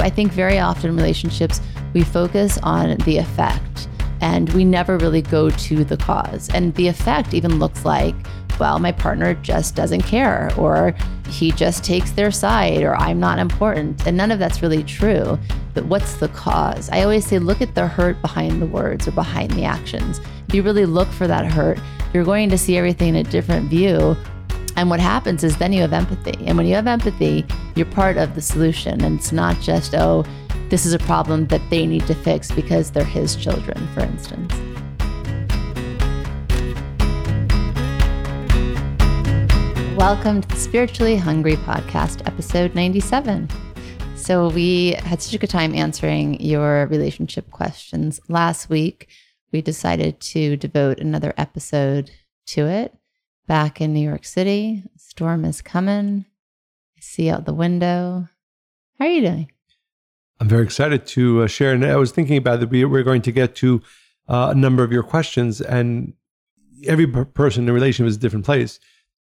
I think very often in relationships, we focus on the effect and we never really go to the cause. And the effect even looks like, well, my partner just doesn't care, or he just takes their side, or I'm not important. And none of that's really true. But what's the cause? I always say, look at the hurt behind the words or behind the actions. If you really look for that hurt, you're going to see everything in a different view. And what happens is then you have empathy. And when you have empathy, you're part of the solution. And it's not just, oh, this is a problem that they need to fix because they're his children, for instance. Welcome to the Spiritually Hungry Podcast, episode 97. So, we had such a good time answering your relationship questions last week. We decided to devote another episode to it. Back in New York City, storm is coming. I see out the window. How are you doing? I'm very excited to uh, share. And I was thinking about that. We, we're going to get to uh, a number of your questions, and every person in a relationship is a different place.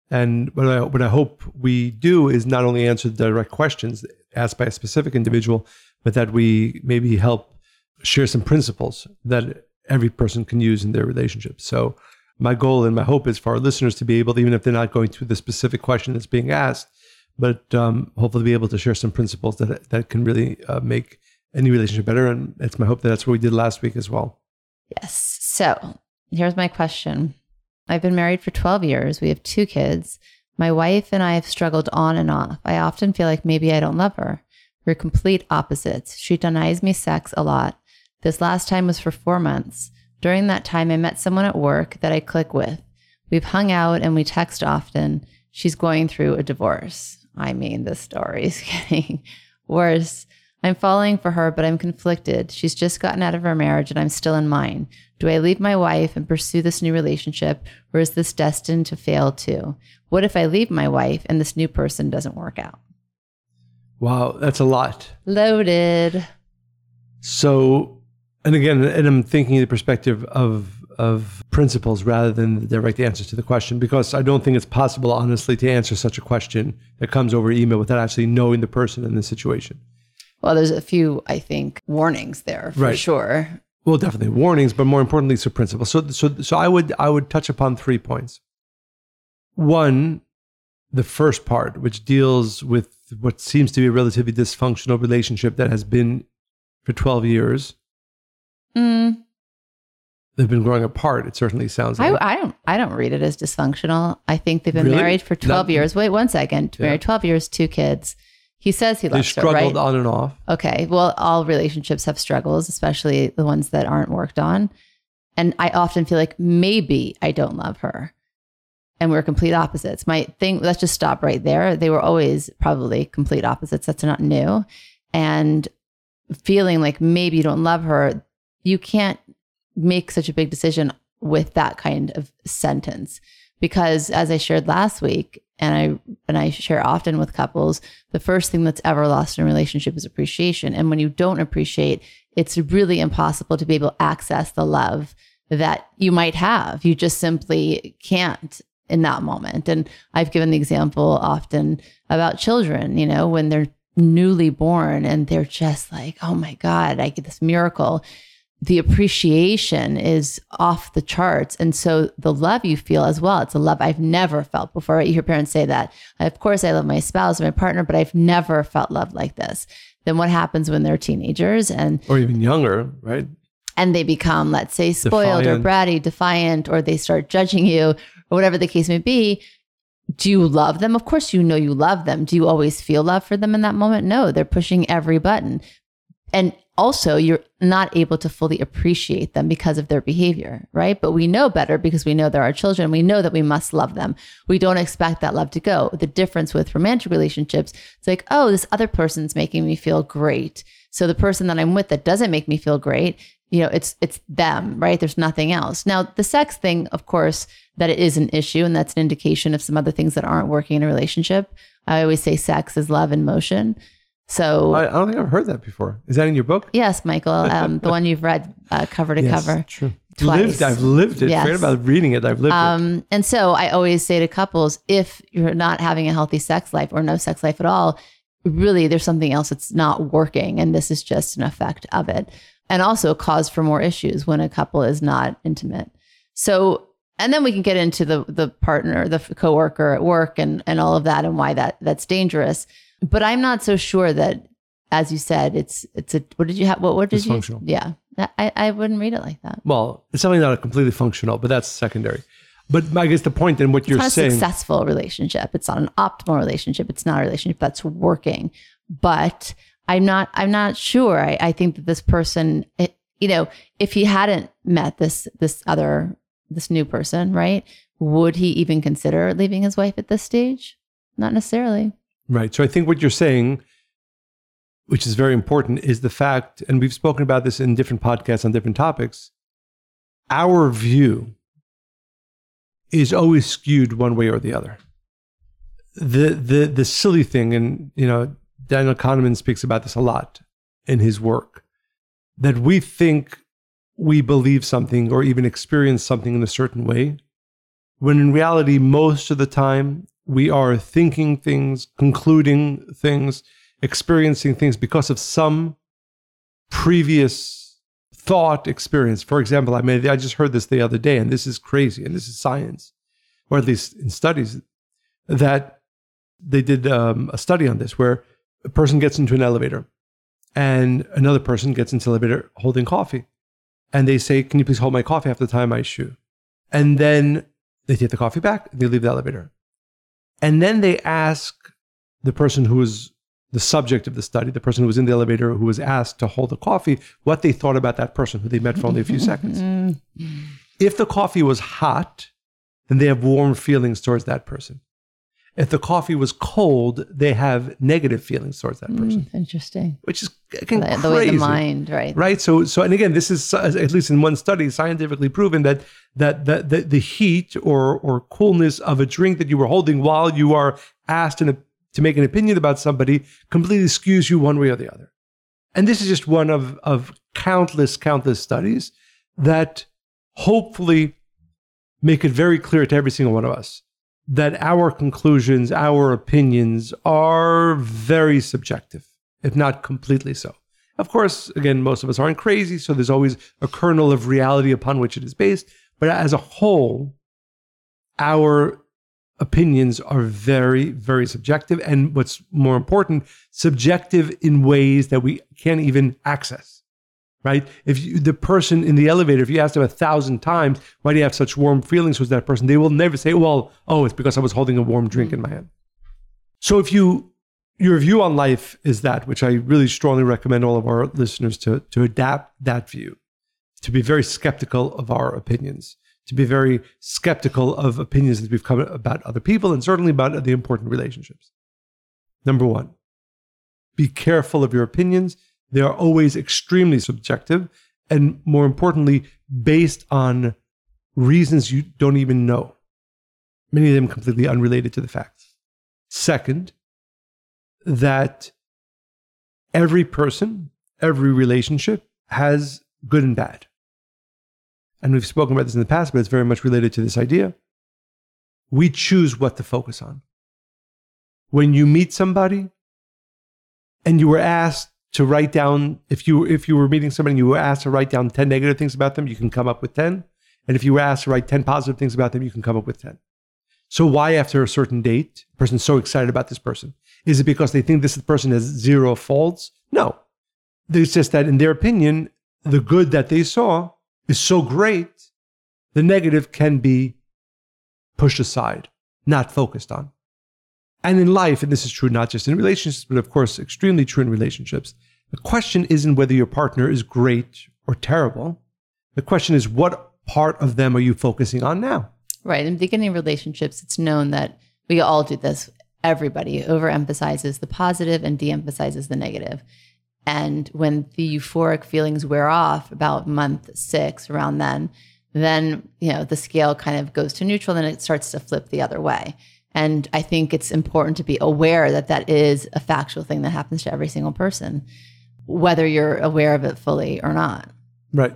And what I, what I hope we do is not only answer the direct questions asked by a specific individual, but that we maybe help share some principles that every person can use in their relationship. So, my goal and my hope is for our listeners to be able, to, even if they're not going through the specific question that's being asked, but um, hopefully be able to share some principles that that can really uh, make any relationship better. And it's my hope that that's what we did last week as well. Yes. So here's my question. I've been married for 12 years. We have two kids. My wife and I have struggled on and off. I often feel like maybe I don't love her. We're complete opposites. She denies me sex a lot. This last time was for four months. During that time, I met someone at work that I click with. We've hung out and we text often. She's going through a divorce. I mean, the story's getting worse. I'm falling for her, but I'm conflicted. She's just gotten out of her marriage and I'm still in mine. Do I leave my wife and pursue this new relationship, or is this destined to fail too? What if I leave my wife and this new person doesn't work out? Wow, that's a lot. Loaded. So, and again, and I'm thinking the perspective of of principles rather than the direct answers to the question because I don't think it's possible, honestly, to answer such a question that comes over email without actually knowing the person in the situation. Well, there's a few, I think, warnings there for right. sure. Well, definitely warnings, but more importantly, some principles. So, so, so I would, I would touch upon three points. One, the first part, which deals with what seems to be a relatively dysfunctional relationship that has been for 12 years. Mm they've been growing apart. It certainly sounds like. I, I don't. I don't read it as dysfunctional. I think they've been really? married for twelve Not, years. Wait one second. Yeah. Married twelve years, two kids. He says he loves they struggled her, right? on and off. Okay. Well, all relationships have struggles, especially the ones that aren't worked on. And I often feel like maybe I don't love her. And we're complete opposites. My thing, let's just stop right there. They were always probably complete opposites. That's not new. And feeling like maybe you don't love her, you can't make such a big decision with that kind of sentence. Because as I shared last week and I and I share often with couples the first thing that's ever lost in a relationship is appreciation. And when you don't appreciate it's really impossible to be able to access the love that you might have. You just simply can't in that moment. And I've given the example often about children you know when they're newly born and they're just like oh my god I get this miracle the appreciation is off the charts. And so the love you feel as well, it's a love I've never felt before. You hear parents say that. Of course, I love my spouse, my partner, but I've never felt love like this. Then what happens when they're teenagers and or even younger, right? And they become, let's say, spoiled defiant. or bratty, defiant, or they start judging you, or whatever the case may be. Do you love them? Of course, you know you love them. Do you always feel love for them in that moment? No, they're pushing every button. And also you're not able to fully appreciate them because of their behavior, right? But we know better because we know they're our children. We know that we must love them. We don't expect that love to go. The difference with romantic relationships, it's like, oh, this other person's making me feel great. So the person that I'm with that doesn't make me feel great, you know, it's it's them, right? There's nothing else. Now, the sex thing, of course, that it is an issue and that's an indication of some other things that aren't working in a relationship. I always say sex is love in motion. So I, I, don't think I've heard that before. Is that in your book? Yes, Michael, um, the one you've read uh, cover to yes, cover. True. Twice. Lived, I've lived it. Yes. Forget about reading it. I've lived um, it. And so I always say to couples, if you're not having a healthy sex life or no sex life at all, really there's something else that's not working and this is just an effect of it and also a cause for more issues when a couple is not intimate so and then we can get into the the partner the coworker at work and and all of that and why that that's dangerous but i'm not so sure that as you said it's it's a what did you have what what did you yeah. I, I wouldn't read it like that. Well, it's certainly not completely functional, but that's secondary. But I guess the point in what it's you're not a saying, successful relationship. It's not an optimal relationship. It's not a relationship that's working. But i'm not i'm not sure. I, I think that this person it, you know if he hadn't met this this other this new person right would he even consider leaving his wife at this stage? Not necessarily right? So I think what you're saying, which is very important, is the fact, and we've spoken about this in different podcasts on different topics. Our view is always skewed one way or the other. The the the silly thing, and you know, Daniel Kahneman speaks about this a lot in his work, that we think we believe something or even experience something in a certain way, when in reality, most of the time we are thinking things, concluding things, experiencing things because of some previous thought experience. For example, I mean, I just heard this the other day, and this is crazy, and this is science, or at least in studies, that they did um, a study on this where a person gets into an elevator and another person gets into the elevator holding coffee. And they say, Can you please hold my coffee after the time I shoe? And then they take the coffee back, and they leave the elevator. And then they ask the person who was the subject of the study, the person who was in the elevator who was asked to hold the coffee, what they thought about that person who they met for only a few seconds. If the coffee was hot, then they have warm feelings towards that person. If the coffee was cold, they have negative feelings towards that person, Mm, interesting. Which is again the, crazy the way the mind right. right? So so and again this is at least in one study scientifically proven that that that the, the heat or or coolness of a drink that you were holding while you are asked to make an opinion about somebody completely skews you one way or the other. And this is just one of of countless countless studies that hopefully make it very clear to every single one of us that our conclusions our opinions are very subjective if not completely so of course, again, most of us aren't crazy, so there's always a kernel of reality upon which it is based. But as a whole, our opinions are very, very subjective. And what's more important, subjective in ways that we can't even access. Right? If you, the person in the elevator, if you ask them a thousand times, why do you have such warm feelings with that person? They will never say, well, oh, it's because I was holding a warm drink in my hand. So if you your view on life is that, which I really strongly recommend all of our listeners to, to adapt that view, to be very skeptical of our opinions, to be very skeptical of opinions that we've come about other people and certainly about the important relationships. Number one, be careful of your opinions. They are always extremely subjective and more importantly, based on reasons you don't even know, many of them completely unrelated to the facts. Second, that every person, every relationship has good and bad. And we've spoken about this in the past, but it's very much related to this idea. We choose what to focus on. When you meet somebody and you were asked to write down, if you, if you were meeting somebody and you were asked to write down 10 negative things about them, you can come up with 10. And if you were asked to write 10 positive things about them, you can come up with 10. So why after a certain date, a person's so excited about this person? Is it because they think this person has zero faults? No. It's just that in their opinion, the good that they saw is so great, the negative can be pushed aside, not focused on. And in life, and this is true not just in relationships, but of course, extremely true in relationships, the question isn't whether your partner is great or terrible. The question is, what part of them are you focusing on now? Right. In beginning relationships, it's known that we all do this. Everybody overemphasizes the positive and de emphasizes the negative. And when the euphoric feelings wear off about month six, around then, then you know the scale kind of goes to neutral, then it starts to flip the other way. And I think it's important to be aware that that is a factual thing that happens to every single person, whether you're aware of it fully or not. Right.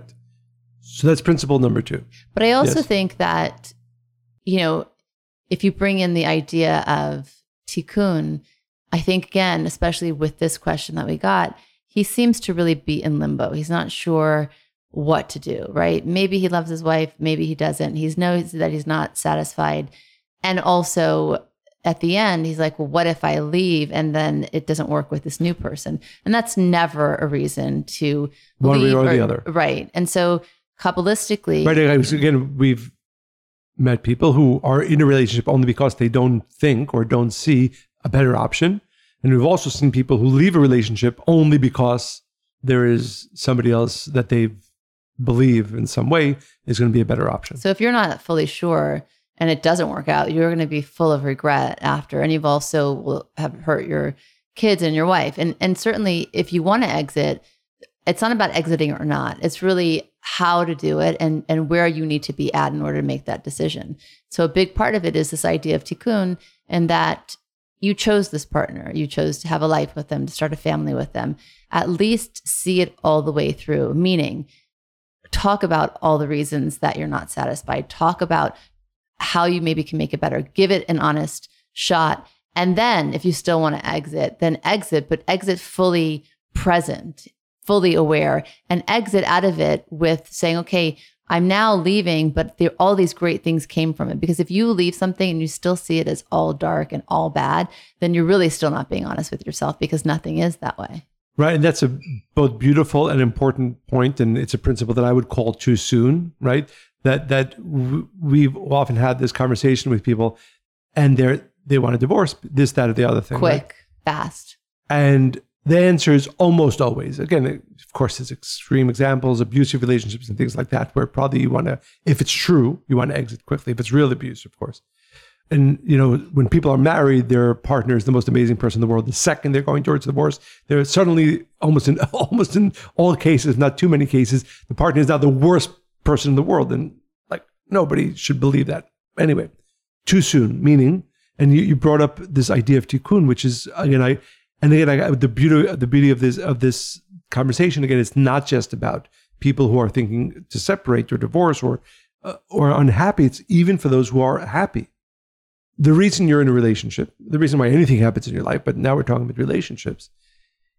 So that's principle number two. But I also Yes. think that, you know, if you bring in the idea of tikkun, I think, again, especially with this question that we got, he seems to really be in limbo. He's not sure what to do, right? Maybe he loves his wife, maybe he doesn't. He knows that he's not satisfied. And also, at the end, he's like, well, what if I leave and then it doesn't work with this new person? And that's never a reason to One way leave or the other. Right. And so, kabbalistically, Right. Again, we've met people who are in a relationship only because they don't think or don't see a better option. And we've also seen people who leave a relationship only because there is somebody else that they believe in some way is going to be a better option. So if you're not fully sure and it doesn't work out, you're going to be full of regret after, and you've also will have hurt your kids and your wife. And and certainly, if you want to exit, it's not about exiting or not. It's really how to do it and and where you need to be at in order to make that decision. So a big part of it is this idea of tikkun, and that you chose this partner, you chose to have a life with them, to start a family with them. At least see it all the way through. Meaning talk about all the reasons that you're not satisfied talk about how you maybe can make it better give it an honest shot and then if you still want to exit then exit but exit fully present fully aware and exit out of it with saying okay i'm now leaving but there, all these great things came from it because if you leave something and you still see it as all dark and all bad then you're really still not being honest with yourself because nothing is that way Right. And that's a both beautiful and important point, And it's a principle that I would call too soon, right? That that w- we've often had this conversation with people and they're they want to divorce this, that, or the other thing. right? quick fast And the answer is almost always, again, of course, there's extreme examples, abusive relationships and things like that, where probably you want to, if it's true, you want to exit quickly. If it's real abuse, of course. And, you know, when people are married, their partner is the most amazing person in the world. The second they're going towards divorce, they're suddenly almost in, almost in all cases, not too many cases, the partner is now the worst person in the world. And like, nobody should believe that. Anyway, too soon, meaning, and you, you brought up this idea of tikkun, which is, again, I, and again, I, the beauty, the beauty of this of this conversation again, it's not just about people who are thinking to separate or divorce or uh, or unhappy. It's even for those who are happy. The reason you're in a relationship, the reason why anything happens in your life, but now we're talking about relationships,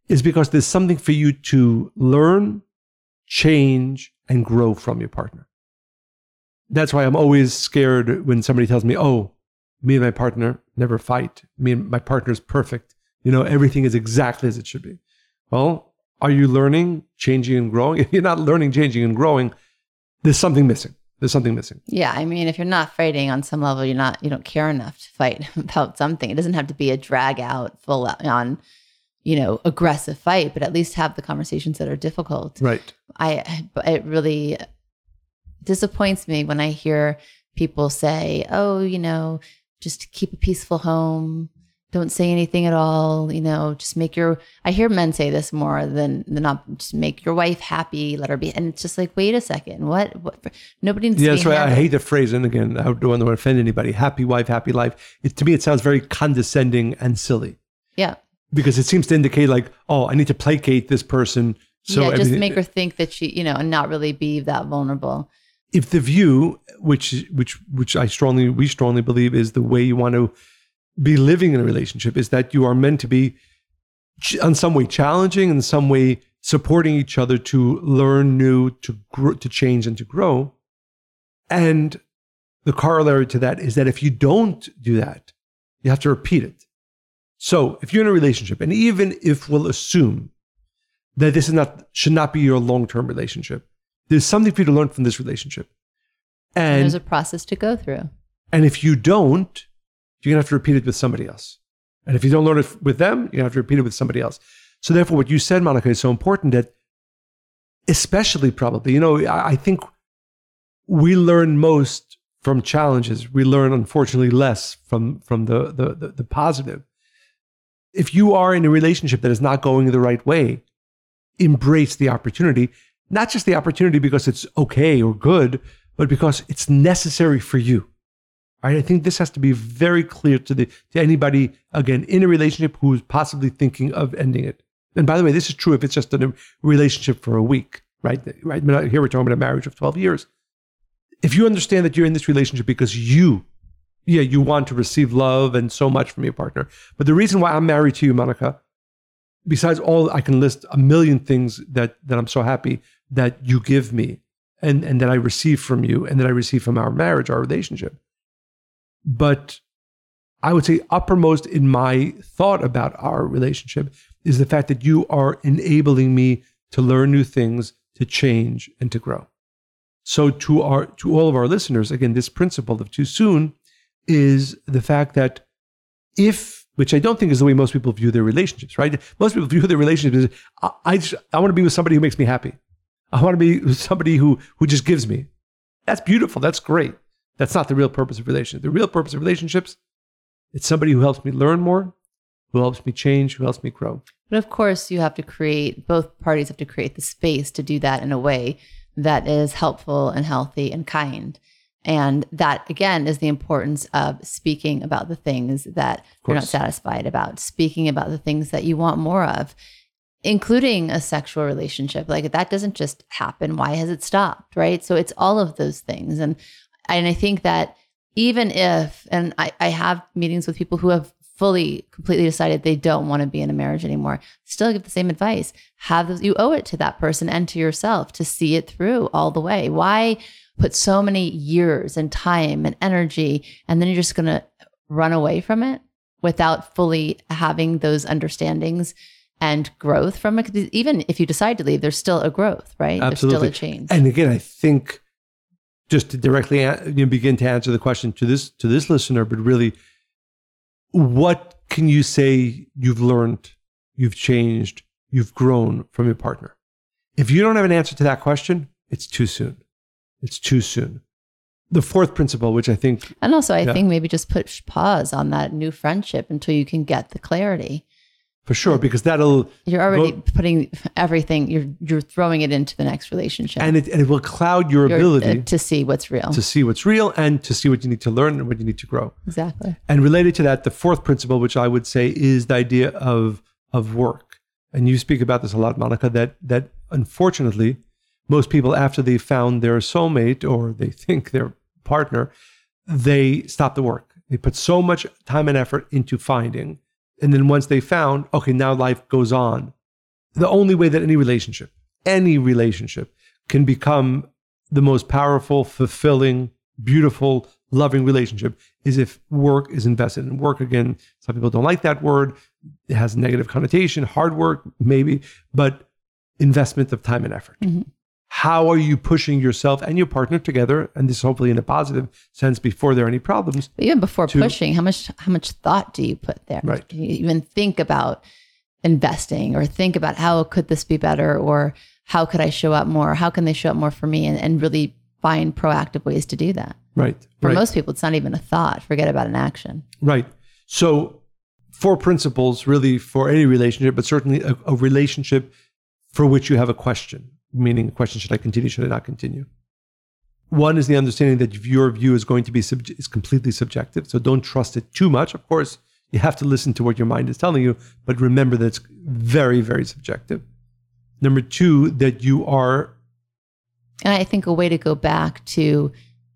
is because there's something for you to learn, change, and grow from your partner. That's why I'm always scared when somebody tells me, "Oh, me and my partner never fight. Me and my partner is perfect. You know, everything is exactly as it should be." Well, are you learning, changing, and growing? If you're not learning, changing, and growing, there's something missing. There's something missing. Yeah, I mean, if you're not fighting on some level, you're not you don't care enough to fight about something. It doesn't have to be a drag out, full on, you know, aggressive fight, but at least have the conversations that are difficult. Right. I it really disappoints me when I hear people say, "Oh, you know, just keep a peaceful home." Don't say anything at all, you know, just make your I hear men say this more than than not just make your wife happy, let her be and it's just like, wait a second, what what nobody needs Yeah, that's why I hate the phrase. And again, I don't want to offend anybody. Happy wife, happy life. It, to me, it sounds very condescending and silly Yeah. Because it seems to indicate like, oh, I need to placate this person. So yeah, just make her think that she, you know, and not really be that vulnerable. if the view, which which which I strongly we strongly believe is the way you want to be living in a relationship, is that you are meant to be, in some way, challenging, in some way, supporting each other to learn new, to grow, to change, and to grow. And the corollary to that is that if you don't do that, you have to repeat it. So if you're in a relationship, and even if we'll assume that this is not should not be your long term relationship, there's something for you to learn from this relationship. And And there's a process to go through. and if you don't, you're gonna have to repeat it with somebody else. And if you don't learn it with them, you're gonna have to repeat it with somebody else. So therefore, what you said, Monica, is so important that, especially probably, you know, I, I think we learn most from challenges. We learn, unfortunately, less from from the the, the, the positive. If you are in a relationship that is not going the right way, embrace the opportunity. Not just the opportunity because it's okay or good, but because it's necessary for you. Right? I think this has to be very clear to the to anybody again in a relationship who is possibly thinking of ending it. And by the way, this is true if it's just a relationship for a week, right? Right? Here we're talking about a marriage of 12 years. If you understand that you're in this relationship because you yeah, you want to receive love and so much from your partner. But the reason why I'm married to you, Monica, besides all I can list a million things that that I'm so happy that you give me and and that I receive from you and that I receive from our marriage, our relationship. But I would say uppermost in my thought about our relationship is the fact that you are enabling me to learn new things, to change and to grow. So to our to all of our listeners, again, this principle of too soon is the fact that if which I don't think is the way most people view their relationships, right? Most people view their relationships as I, I, I want to be with somebody who makes me happy. I want to be with somebody who who just gives me. That's beautiful. That's great. That's not the real purpose of relationships. The real purpose of relationships, it's somebody who helps me learn more, who helps me change, who helps me grow. But of course, you have to create, both parties have to create the space to do that in a way that is helpful and healthy and kind. And that again is the importance of speaking about the things that you're not satisfied about, speaking about the things that you want more of, including a sexual relationship. Like that doesn't just happen. Why has it stopped? Right. So it's all of those things. And and I think that even if, and I, I have meetings with people who have fully, completely decided they don't want to be in a marriage anymore, still give the same advice. Have those, you owe it to that person and to yourself to see it through all the way. Why put so many years and time and energy, and then you're just going to run away from it without fully having those understandings and growth from it? Even if you decide to leave, there's still a growth, right? Absolutely. There's still a change. And again, I think just to directly you begin to answer the question to this to this listener, but really what can you say you've learned, you've changed, you've grown from your partner? If you don't have an answer to that question, it's too soon. It's too soon. The fourth principle, which I think. And also, I yeah. think maybe just put pause on that new friendship until you can get the clarity for sure because that'll you're already go, putting everything you're you're throwing it into the next relationship and it, and it will cloud your, your ability uh, to see what's real to see what's real and to see what you need to learn and what you need to grow exactly and related to that the fourth principle which i would say is the idea of of work and you speak about this a lot monica that that unfortunately most people after they found their soulmate or they think their partner they stop the work they put so much time and effort into finding and then once they found, okay, now life goes on. The only way that any relationship, any relationship can become the most powerful, fulfilling, beautiful, loving relationship is if work is invested in work. Again, some people don't like that word. It has negative connotation, hard work, maybe, but investment of time and effort. Mm-hmm how are you pushing yourself and your partner together and this hopefully in a positive sense before there are any problems but even before to, pushing how much how much thought do you put there? Right. Do you even think about investing or think about how could this be better or how could i show up more? How can they show up more for me? And, and really find proactive ways to do that. Right for right. most people it's not even a thought. Forget about an action. Right. So four principles really for any relationship but certainly a, a relationship for which you have a question meaning question should I continue, should I not continue? One is the understanding that your view is going to be sub- is completely subjective, so don't trust it too much. Of course, you have to listen to what your mind is telling you, but remember that it's very, very subjective. Number two, that you are. And I think a way to go back to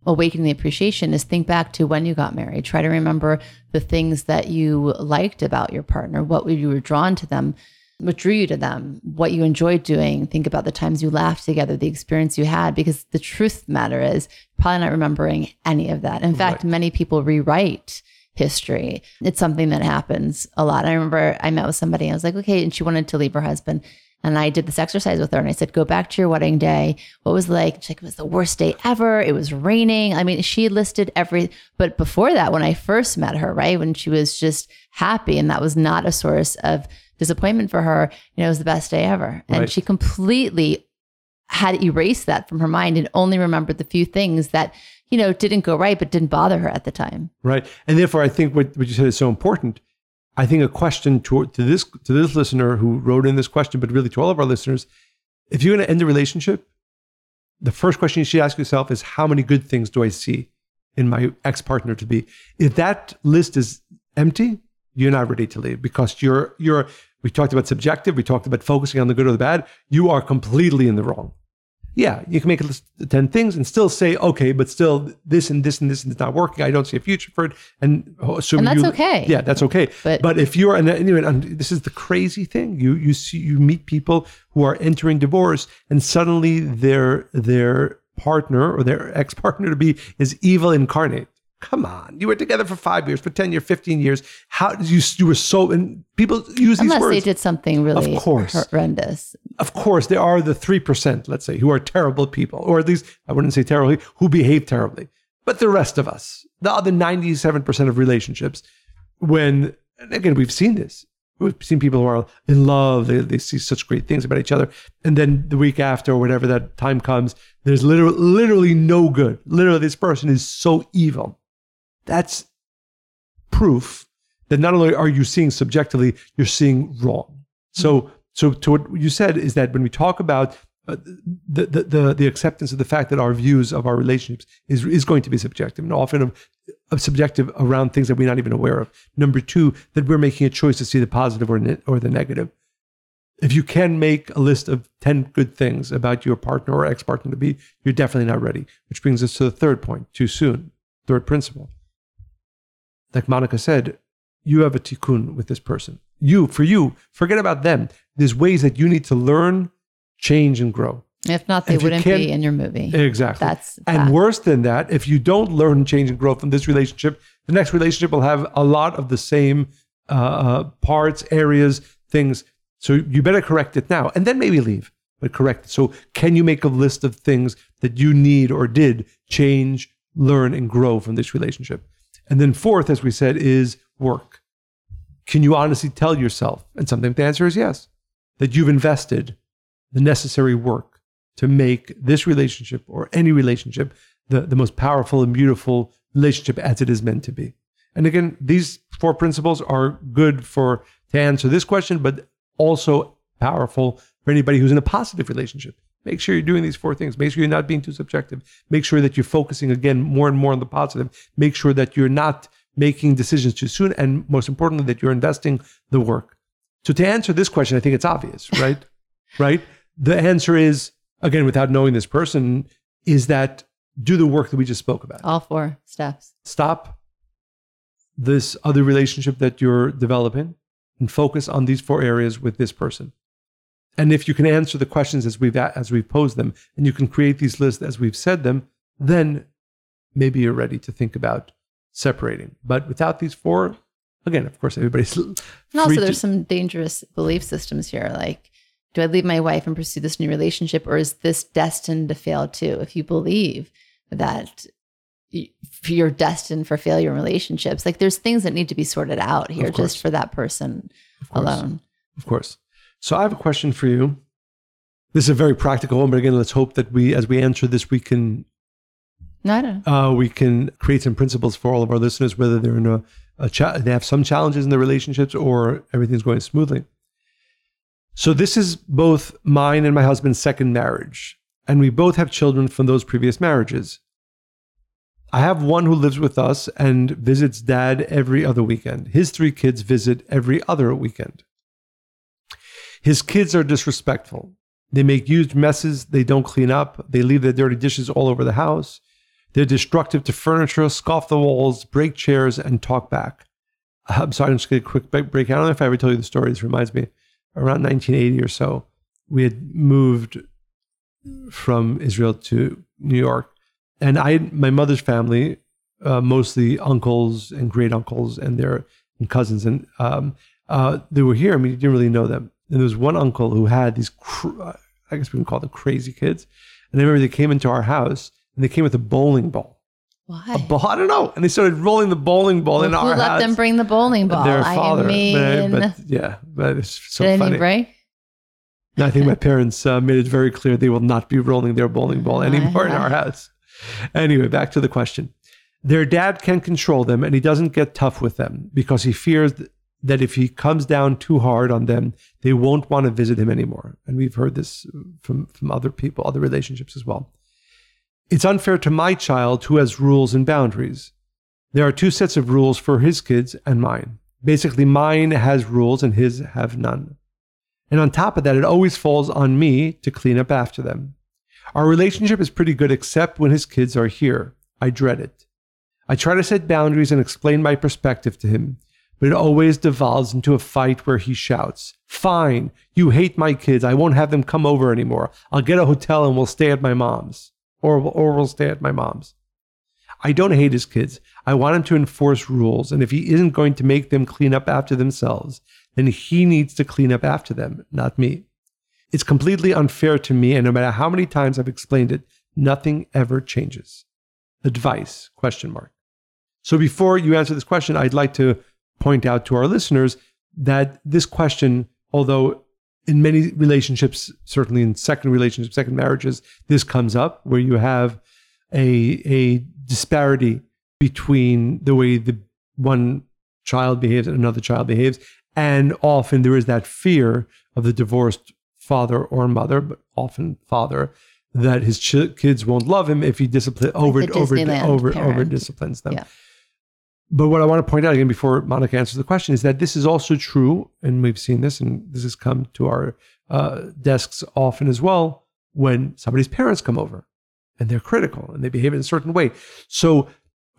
awakening the appreciation is think back to when you got married. Try to remember the things that you liked about your partner, what you were drawn to them what drew you to them, what you enjoyed doing. Think about the times you laughed together, the experience you had, because the truth the matter is probably not remembering any of that. In fact, many people rewrite history. It's something that happens a lot. I remember I met with somebody, I was like, okay, and she wanted to leave her husband. And I did this exercise with her and I said, go back to your wedding day. What was like? She's like, it was the worst day ever. It was raining. I mean, she listed every, but before that, when I first met her, right, when she was just happy and that was not a source of disappointment for her, you know, it was the best day ever. And right. she completely had erased that from her mind and only remembered the few things that, you know, didn't go right, but didn't bother her at the time. Right. And therefore, I think what, what you said is so important. I think a question to, to this to this listener who wrote in this question, but really to all of our listeners, if you're going to end a relationship, the first question you should ask yourself is how many good things do I see in my ex partner to be? If that list is empty, you're not ready to leave because you're you're we talked about subjective we talked about focusing on the good or the bad you are completely in the wrong Yeah, you can make a list of 10 things and still say, okay, but still this and this and this is not working. I don't see a future for it. And assume And that's you, okay. Yeah, that's okay. But- But, if you're, and, anyway, and this is the crazy thing. You, you see, you meet people who are entering divorce and suddenly their, their partner or their ex-partner to be is evil incarnate. Come on. You were together for five years, for 10 years, 15 years. How did you, you were so, and people use these Unless words. they did something really Of course. horrendous. of course, there are the 3%, let's say, who are terrible people, or at least I wouldn't say terribly, who behave terribly. But the rest of us, the other 97% of relationships, when, and again, we've seen this. We've seen people who are in love, they, they see such great things about each other. And then the week after, or whatever that time comes, there's literally, literally no good. Literally, this person is so evil. That's proof that not only are you seeing subjectively, you're seeing wrong. So, so to what you said is that when we talk about uh, the, the the the acceptance of the fact that our views of our relationships is is going to be subjective and often of, of subjective around things that we're not even aware of. Number two, that we're making a choice to see the positive or ne- or the negative. If you can make a list of ten good things about your partner or ex partner to be, you're definitely not ready. Which brings us to the third point: too soon. Third principle. Like Monica said, you have a tikkun with this person. You, for you, forget about them. There's ways that you need to learn, change, and grow. If not, they If wouldn't be in your movie. Exactly. That's and fact. worse than that, if you don't learn, change, and grow from this relationship, the next relationship will have a lot of the same uh, uh, parts, areas, things. So you better correct it now, and then maybe leave, but correct it. So can you make a list of things that you need or did change, learn, and grow from this relationship? And then fourth, as we said, is work. Can you honestly tell yourself, and sometimes the answer is yes, that you've invested the necessary work to make this relationship or any relationship the, the most powerful and beautiful relationship as it is meant to be. And again, these four principles are good for to answer this question, but also powerful for anybody who's in a positive relationship. Make sure you're doing these four things. Make sure you're not being too subjective. Make sure that you're focusing again more and more on the positive. Make sure that you're not making decisions too soon. And most importantly, that you're investing the work. So to answer this question, I think it's obvious, right? right? The answer is, again, without knowing this person, is that do the work that we just spoke about. All four steps. Stop this other relationship that you're developing and focus on these four areas with this person. And if you can answer the questions as we've as we've posed them, and you can create these lists as we've said them, then maybe you're ready to think about separating. But without these four, again, of course, everybody's And also, free to- there's some dangerous belief systems here. Like, do I leave my wife and pursue this new relationship, or is this destined to fail too? If you believe that you're destined for failure in relationships, like there's things that need to be sorted out here just for that person Of alone. Of course. So I have a question for you. This is a very practical one, but again, let's hope that we, as we answer this, we can No, I don't know. uh, we can create some principles for all of our listeners, whether they're in a, a cha- they have some challenges in their relationships or everything's going smoothly. So this is both mine and my husband's second marriage, and we both have children from those previous marriages. I have one who lives with us and visits dad every other weekend. His three kids visit every other weekend. His kids are disrespectful. They make huge messes. They don't clean up. They leave their dirty dishes all over the house. They're destructive to furniture, scoff the walls, break chairs, and talk back. I'm sorry, I'm just going to get a quick break break. I don't know if I ever told you the story. This reminds me around 1980 or so. We had moved from Israel to New York. And I, my mother's family, uh, mostly uncles and great uncles and their and cousins, and um, uh, they were here. I mean, you didn't really know them. And there was one uncle who had these, cr- I guess we can call them crazy kids. And I remember they came into our house and they came with a bowling ball. Why? A ball, I don't know. And they started rolling the bowling ball Well, in our house. who let them bring the bowling ball? Their I father. I- mean, but, yeah, but it's so did funny. any break? And I think my parents uh, made it very clear they will not be rolling their bowling ball anymore in our house. Anyway, back to the question. Their dad can control them and he doesn't get tough with them because he fears that if he comes down too hard on them, they won't want to visit him anymore. And we've heard this from, from other people, other relationships as well. It's unfair to my child who has rules and boundaries. There are two sets of rules for his kids and mine. Basically, mine has rules and his have none. And on top of that, it always falls on me to clean up after them. Our relationship is pretty good except when his kids are here. I dread it. I try to set boundaries and explain my perspective to him, but it always devolves into a fight where he shouts, Fine, you hate my kids. I won't have them come over anymore. I'll get a hotel and we'll stay at my mom's. Or, or we'll stay at my mom's. I don't hate his kids. I want him to enforce rules. And if he isn't going to make them clean up after themselves, then he needs to clean up after them, not me. It's completely unfair to me. And no matter how many times I've explained it, nothing ever changes. Advice, question mark. So before you answer this question, I'd like to point out to our listeners that this question, although in many relationships, certainly in second relationships, second marriages, this comes up where you have a, a disparity between the way the one child behaves and another child behaves. And often there is that fear of the divorced father or mother, but often father, that his ch- kids won't love him if he discipline over Like over over parent. over disciplines them. Yeah. But what I want to point out again before Monica answers the question is that this is also true, and we've seen this, and this has come to our uh, desks often as well when somebody's parents come over and they're critical and they behave in a certain way. So,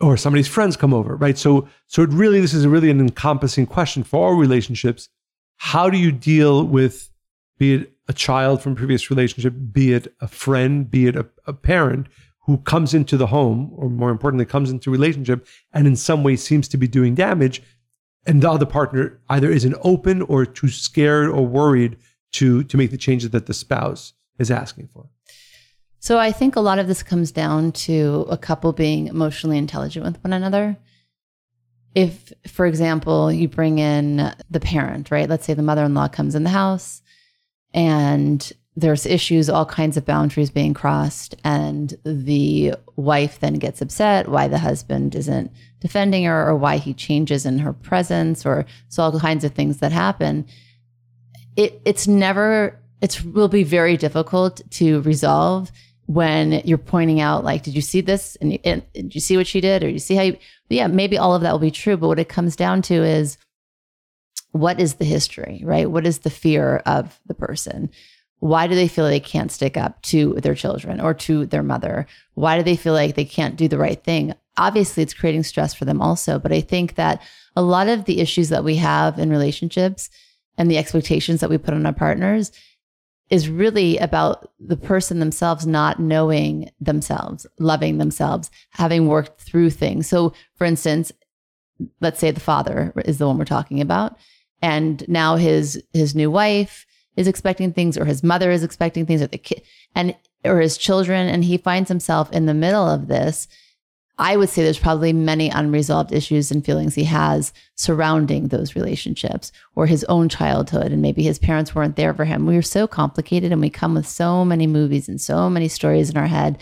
or somebody's friends come over, right? So, so it really, this is really an encompassing question for all relationships. How do you deal with, be it a child from previous relationship, be it a friend, be it a, a parent who comes into the home, or more importantly, comes into relationship and in some way seems to be doing damage, and the other partner either isn't open or too scared or worried to to make the changes that the spouse is asking for. So I think a lot of this comes down to a couple being emotionally intelligent with one another. If, for example, you bring in the parent, right? Let's say the mother in law comes in the house and there's issues, all kinds of boundaries being crossed, and the wife then gets upset why the husband isn't defending her or why he changes in her presence or so all kinds of things that happen. It, it's never, it will be very difficult to resolve when you're pointing out like did you see this? And, and did you see what she did? Or you see how you yeah maybe all of that will be true but what it comes down to is what is the history right? What is the fear of the person why do they feel they can't stick up to their children or to their mother why do they feel like they can't do the right thing obviously it's creating stress for them also but i think that a lot of the issues that we have in relationships and the expectations that we put on our partners is really about the person themselves not knowing themselves, loving themselves, having worked through things. So, for instance, let's say the father is the one we're talking about, and now his his new wife is expecting things, or his mother is expecting things, or the kid, and or his children, and he finds himself in the middle of this. I would say there's probably many unresolved issues and feelings he has surrounding those relationships or his own childhood. And maybe his parents weren't there for him. We are so complicated and we come with so many movies and so many stories in our head.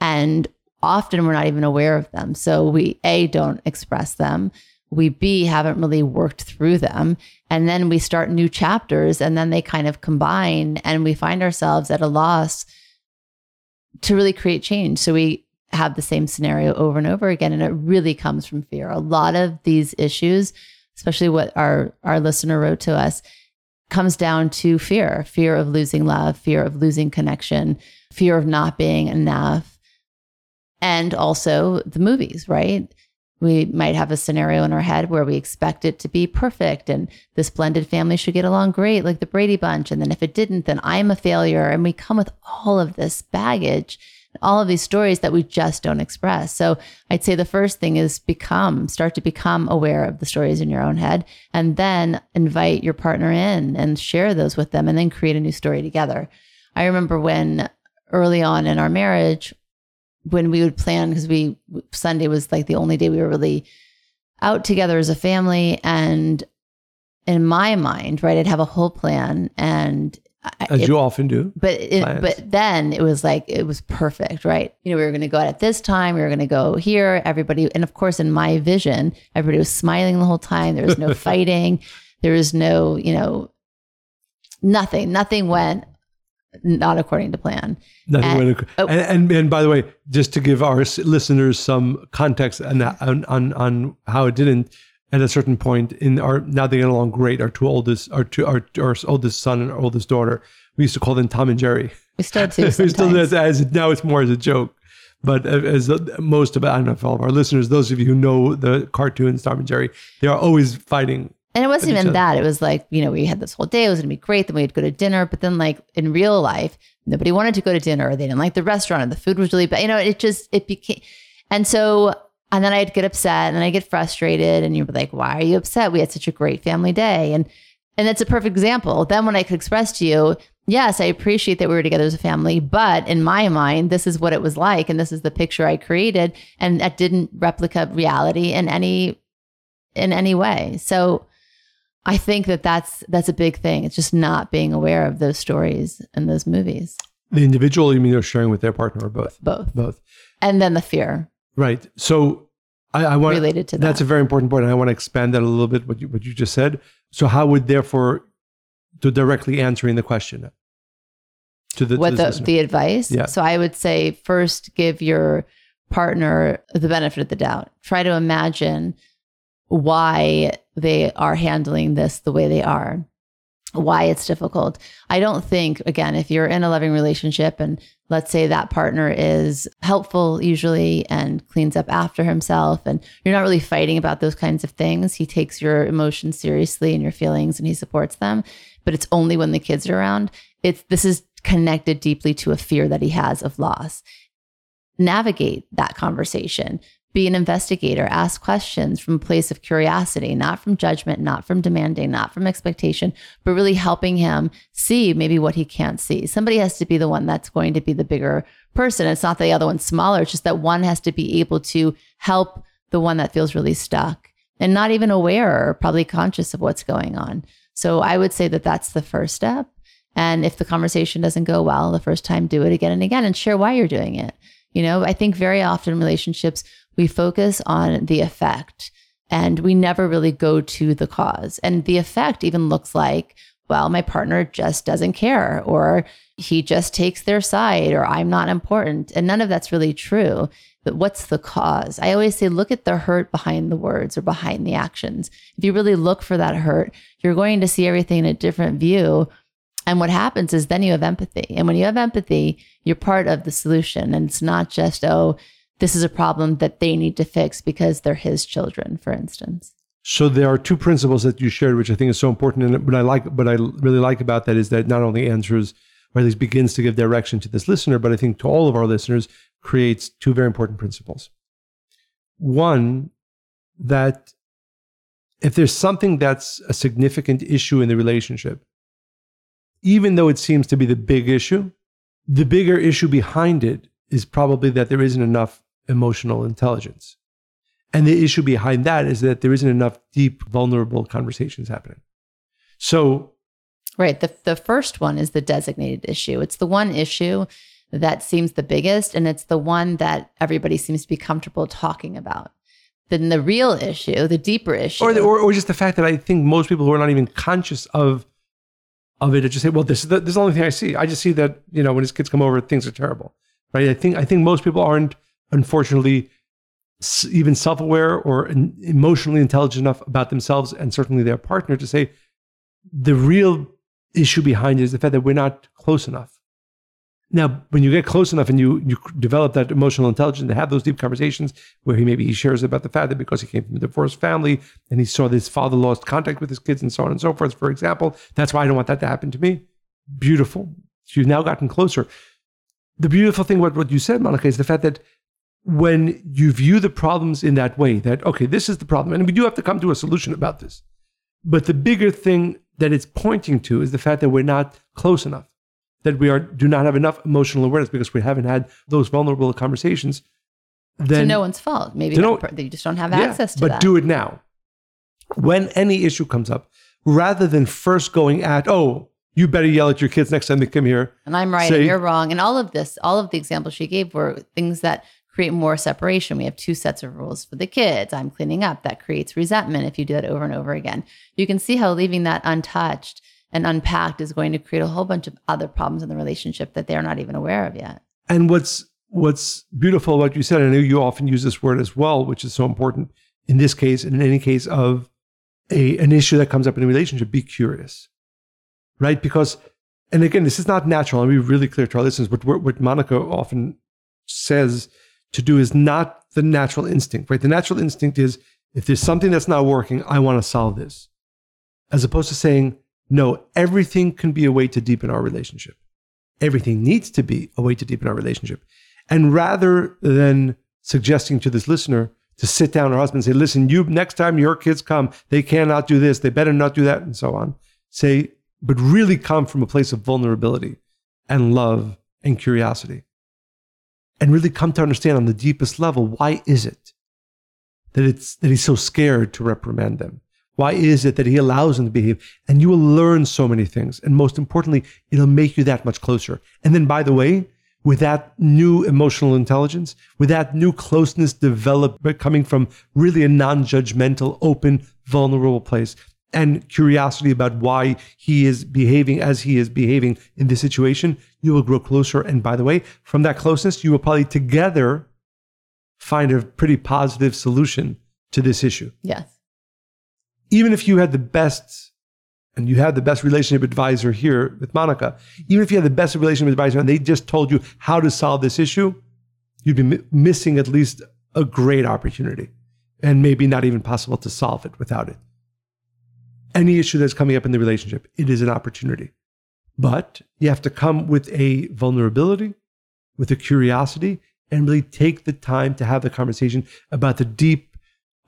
And often we're not even aware of them. So we, A, don't express them. We, B, haven't really worked through them. And then we start new chapters and then they kind of combine and we find ourselves at a loss to really create change. So we have the same scenario over and over again. And it really comes from fear. A lot of these issues, especially what our, our listener wrote to us, comes down to fear fear of losing love, fear of losing connection, fear of not being enough. And also the movies, right? We might have a scenario in our head where we expect it to be perfect and this blended family should get along great, like the Brady Bunch. And then if it didn't, then I'm a failure. And we come with all of this baggage all of these stories that we just don't express. So I'd say the first thing is become, start to become aware of the stories in your own head, and then invite your partner in and share those with them, and then create a new story together. I remember when early on in our marriage, when we would plan, because we, Sunday was like the only day we were really out together as a family. And in my mind, right, I'd have a whole plan and As it- you often do. but it, but then it was like it was perfect, right? You know, we were going to go out at this time. We were going to go here. Everybody, and of course, in my vision, everybody was smiling the whole time. There was no fighting. There was no, you know, nothing. Nothing went not according to plan. Nothing And- went oh. and, and and by the way, just to give our listeners some context on, on on on how it didn't. At a certain point in our now they get along great. Our two oldest, our two our, our oldest son and our oldest daughter. We used to call them Tom and Jerry. We still do. we still do as, as now it's more as a joke. But as most of I don't know if all of our listeners, those of you who know the cartoons Tom and Jerry, they are always fighting. And it wasn't even that. It was like, you know, we had this whole day. It was going to be great. Then we'd go to dinner. But then, like, in real life, nobody wanted to go to dinner. Or they didn't like the restaurant or the food was really bad. You know, it just, it became, and so, and then I'd get upset and I'd get frustrated. And you'd be like, why are you upset? We had such a great family day. And, and that's a perfect example. Then when I could express to you, yes, I appreciate that we were together as a family, but in my mind, this is what it was like. And this is the picture I created. And that didn't replicate reality in any, in any way. So, I think that that's that's a big thing. It's just not being aware of those stories and those movies, The individual, you mean they're sharing with their partner or both? both, Both. and then the fear Right. So I, I want related to that. That's a very important point, and I want to expand that a little bit. What you what you just said. So how would therefore, to directly answering the question, uh, to the, what this the listener. the advice. Yeah. So I would say first give your partner the benefit of the doubt. Try to imagine why they are handling this the way they are. Why it's difficult. I don't think, again, if you're in a loving relationship and let's say that partner is helpful usually and cleans up after himself, and you're not really fighting about those kinds of things, he takes your emotions seriously and your feelings and he supports them. But it's only when the kids are around. It's this is connected deeply to a fear that he has of loss. Navigate that conversation. Be an investigator. Ask questions from a place of curiosity, not from judgment, not from demanding, not from expectation, but really helping him see maybe what he can't see. Somebody has to be the one that's going to be the bigger person. It's not the other one's smaller. It's just that one has to be able to help the one that feels really stuck and not even aware or probably conscious of what's going on. So I would say that that's the first step. And if the conversation doesn't go well the first time, do it again and again and share why you're doing it. You know, I think very often relationships, we focus on the effect and we never really go to the cause. And the effect even looks like, well, my partner just doesn't care, or he just takes their side, or I'm not important. And none of that's really true. But what's the cause? I always say, look at the hurt behind the words or behind the actions. If you really look for that hurt, you're going to see everything in a different view. And what happens is then you have empathy. And when you have empathy, you're part of the solution. And it's not just, oh, this is a problem that they need to fix because they're his children, for instance. So there are two principles that you shared, which I think is so important. And what I like, what I really like about that is that not only answers or at least begins to give direction to this listener, but I think to all of our listeners creates two very important principles. One, that if there's something that's a significant issue in the relationship, even though it seems to be the big issue, the bigger issue behind it is probably that there isn't enough emotional intelligence. And the issue behind that is that there isn't enough deep, vulnerable conversations happening. So, Right. The, the first one is the designated issue. It's the one issue that seems the biggest, and it's the one that everybody seems to be comfortable talking about. Then the real issue, the deeper issue, or, the, or, or just the fact that I think most people who are not even conscious of of it just say, well, this is the, this is the only thing I see. I just see that, you know, when his kids come over, things are terrible. Right. I think, I think most people aren't, unfortunately, even self aware or emotionally intelligent enough about themselves and certainly their partner to say the real issue behind it is the fact that we're not close enough. Now, when you get close enough and you you develop that emotional intelligence to have those deep conversations where he maybe he shares about the fact that because he came from a divorced family and he saw his father lost contact with his kids and so on and so forth, for example, that's why I don't want that to happen to me. Beautiful. You've now gotten closer. The beautiful thing about what you said, Monica, is the fact that when you view the problems in that way, that okay, this is the problem, and we do have to come to a solution about this. But the bigger thing that it's pointing to is the fact that we're not close enough, that we are do not have enough emotional awareness because we haven't had those vulnerable conversations. to Then no one's fault. Maybe To that no- per- they just don't have Yeah, access to it. but that. do it now. When any issue comes up, rather than first going at, oh, you better yell at your kids next time they come here. and I'm right say- and you're wrong. And all of this, all of the examples she gave were things that create more separation. We have two sets of rules for the kids. I'm cleaning up. That creates resentment if you do that over and over again. You can see how leaving that untouched and unpacked is going to create a whole bunch of other problems in the relationship that they're not even aware of yet. And what's what's beautiful about what you said, I know you often use this word as well, which is so important in this case and in any case of a an issue that comes up in a relationship, be curious. Right? Because and again, this is not natural. I'll be really clear to our listeners. But what, what Monica often says to do is not the natural instinct, right? The natural instinct is if there's something that's not working, I want to solve this. As opposed to saying, no, everything can be a way to deepen our relationship. Everything needs to be a way to deepen our relationship. And rather than suggesting to this listener to sit down her husband and say, listen, you next time your kids come, they cannot do this, they better not do that, and so on. Say, but really come from a place of vulnerability and love and curiosity. And really come to understand on the deepest level why is it that it's that he's so scared to reprimand them? Why is it that he allows them to behave? And you will learn so many things. And most importantly, it'll make you that much closer. And then, by the way, with that new emotional intelligence, with that new closeness developed coming from really a non judgmental, open, vulnerable place, and curiosity about why he is behaving as he is behaving in this situation, you will grow closer. And by the way, from that closeness, you will probably together find a pretty positive solution to this issue. Yes. Even if you had the best, and you had the best relationship advisor here with Monica, even if you had the best relationship advisor and they just told you how to solve this issue, you'd be mi- missing at least a great opportunity and maybe not even possible to solve it without it any issue that's coming up in the relationship, it is an opportunity. But you have to come with a vulnerability, with a curiosity, and really take the time to have the conversation about the deep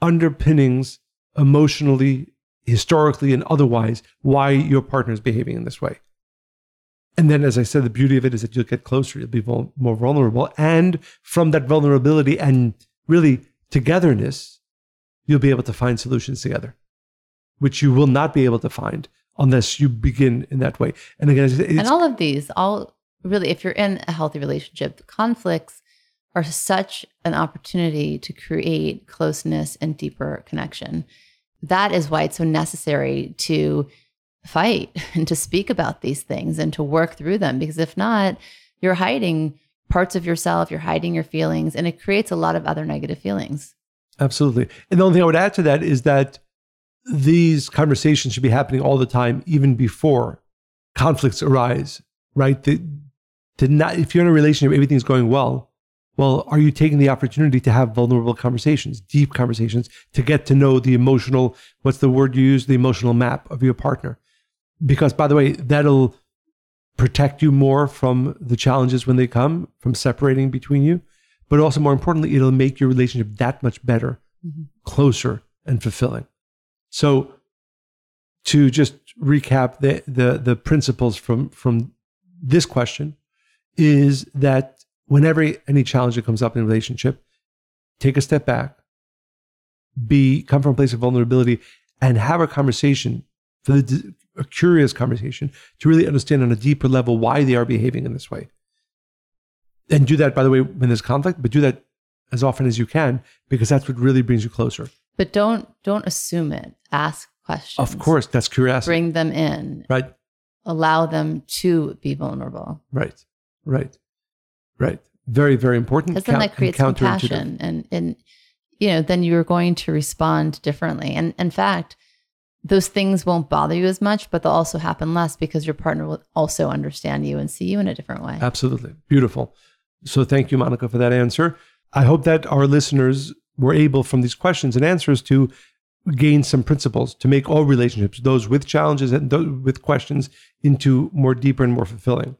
underpinnings, emotionally, historically, and otherwise, why your partner is behaving in this way. And then, as I said, the beauty of it is that you'll get closer, you'll be vul- more vulnerable. And from that vulnerability and really togetherness, you'll be able to find solutions together which you will not be able to find unless you begin in that way. And again, and all of these, all really, if you're in a healthy relationship, conflicts are such an opportunity to create closeness and deeper connection. That is why it's so necessary to fight and to speak about these things and to work through them. Because if not, you're hiding parts of yourself, you're hiding your feelings, and it creates a lot of other negative feelings. Absolutely. And the only thing I would add to that is that these conversations should be happening all the time, even before conflicts arise, right? The, to not, if you're in a relationship, everything's going well. Well, are you taking the opportunity to have vulnerable conversations, deep conversations, to get to know the emotional, what's the word you use, the emotional map of your partner? Because, by the way, that'll protect you more from the challenges when they come, from separating between you. But also, more importantly, it'll make your relationship that much better, mm-hmm. closer, and fulfilling. So to just recap the, the, the principles from, from this question is that whenever any challenge that comes up in a relationship, take a step back, be come from a place of vulnerability and have a conversation for the a curious conversation to really understand on a deeper level why they are behaving in this way. And do that, by the way, when there's conflict, but do that as often as you can because that's what really brings you closer. But don't don't assume it. Ask questions. Of course, that's curiosity. Bring them in. Right. Allow them to be vulnerable. Right. Right. Right. Very, very important. Because then that creates compassion and and you know, then you're going to respond differently. And in fact, those things won't bother you as much, but they'll also happen less because your partner will also understand you and see you in a different way. Absolutely. Beautiful. So thank you, Monica, for that answer. I hope that our listeners we're able from these questions and answers to gain some principles to make all relationships, those with challenges and those with questions, into more deeper and more fulfilling.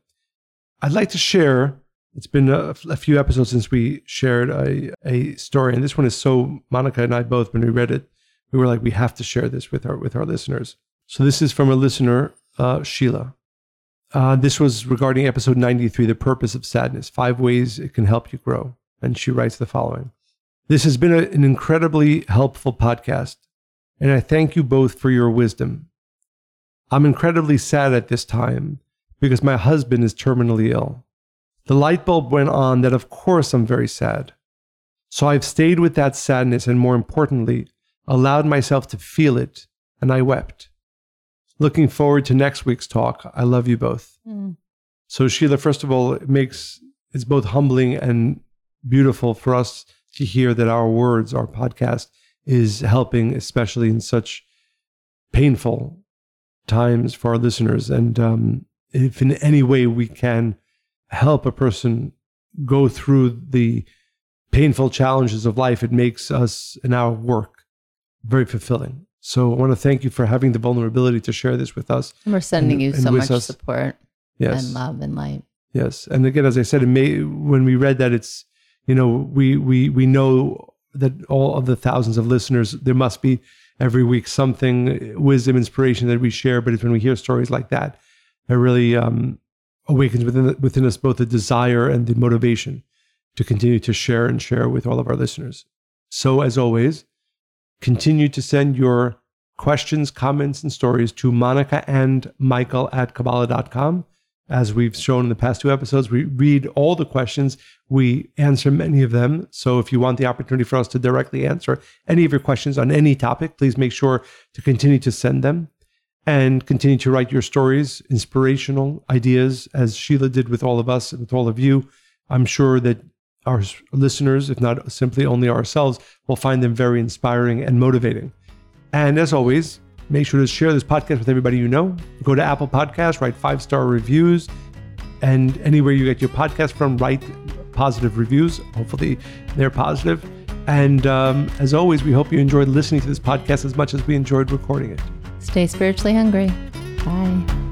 I'd like to share. It's been a, a few episodes since we shared a, a story, and this one is so Monica and I both when we read it, we were like, we have to share this with our with our listeners. So this is from a listener, uh, Sheila. Uh, this was regarding episode 93, the purpose of sadness, five ways it can help you grow. And she writes the following. This has been a, an incredibly helpful podcast, and I thank you both for your wisdom. I'm incredibly sad at this time because my husband is terminally ill. The light bulb went on that, of course, I'm very sad. So I've stayed with that sadness and, more importantly, allowed myself to feel it, and I wept. Looking forward to next week's talk. I love you both. Mm. So, Sheila, first of all, it makes it's both humbling and beautiful for us to hear that our words, our podcast, is helping, especially in such painful times for our listeners. And um, if in any way we can help a person go through the painful challenges of life, it makes us and our work very fulfilling. So I want to thank you for having the vulnerability to share this with us. And we're sending And- you and so much us. support Yes. and love and light. Yes, and again, as I said, it may, when we read that, it's you know we we we know that all of the thousands of listeners, there must be every week something wisdom, inspiration that we share. But it's when we hear stories like that, it really um, awakens within within us both the desire and the motivation to continue to share and share with all of our listeners. So as always, continue to send your questions, comments, and stories to Monica and Michael at Kabbalah.com as we've shown in the past two episodes, we read all the questions. We answer many of them. So if you want the opportunity for us to directly answer any of your questions on any topic, please make sure to continue to send them and continue to write your stories, inspirational ideas, as Sheila did with all of us and with all of you. I'm sure that our listeners, if not simply only ourselves, will find them very inspiring and motivating. And as always, make sure to share this podcast with everybody you know. Go to Apple Podcasts, write five star reviews, and anywhere you get your podcast from, write positive reviews. Hopefully, they're positive. And um, as always, we hope you enjoyed listening to this podcast as much as we enjoyed recording it. Stay spiritually hungry. Bye.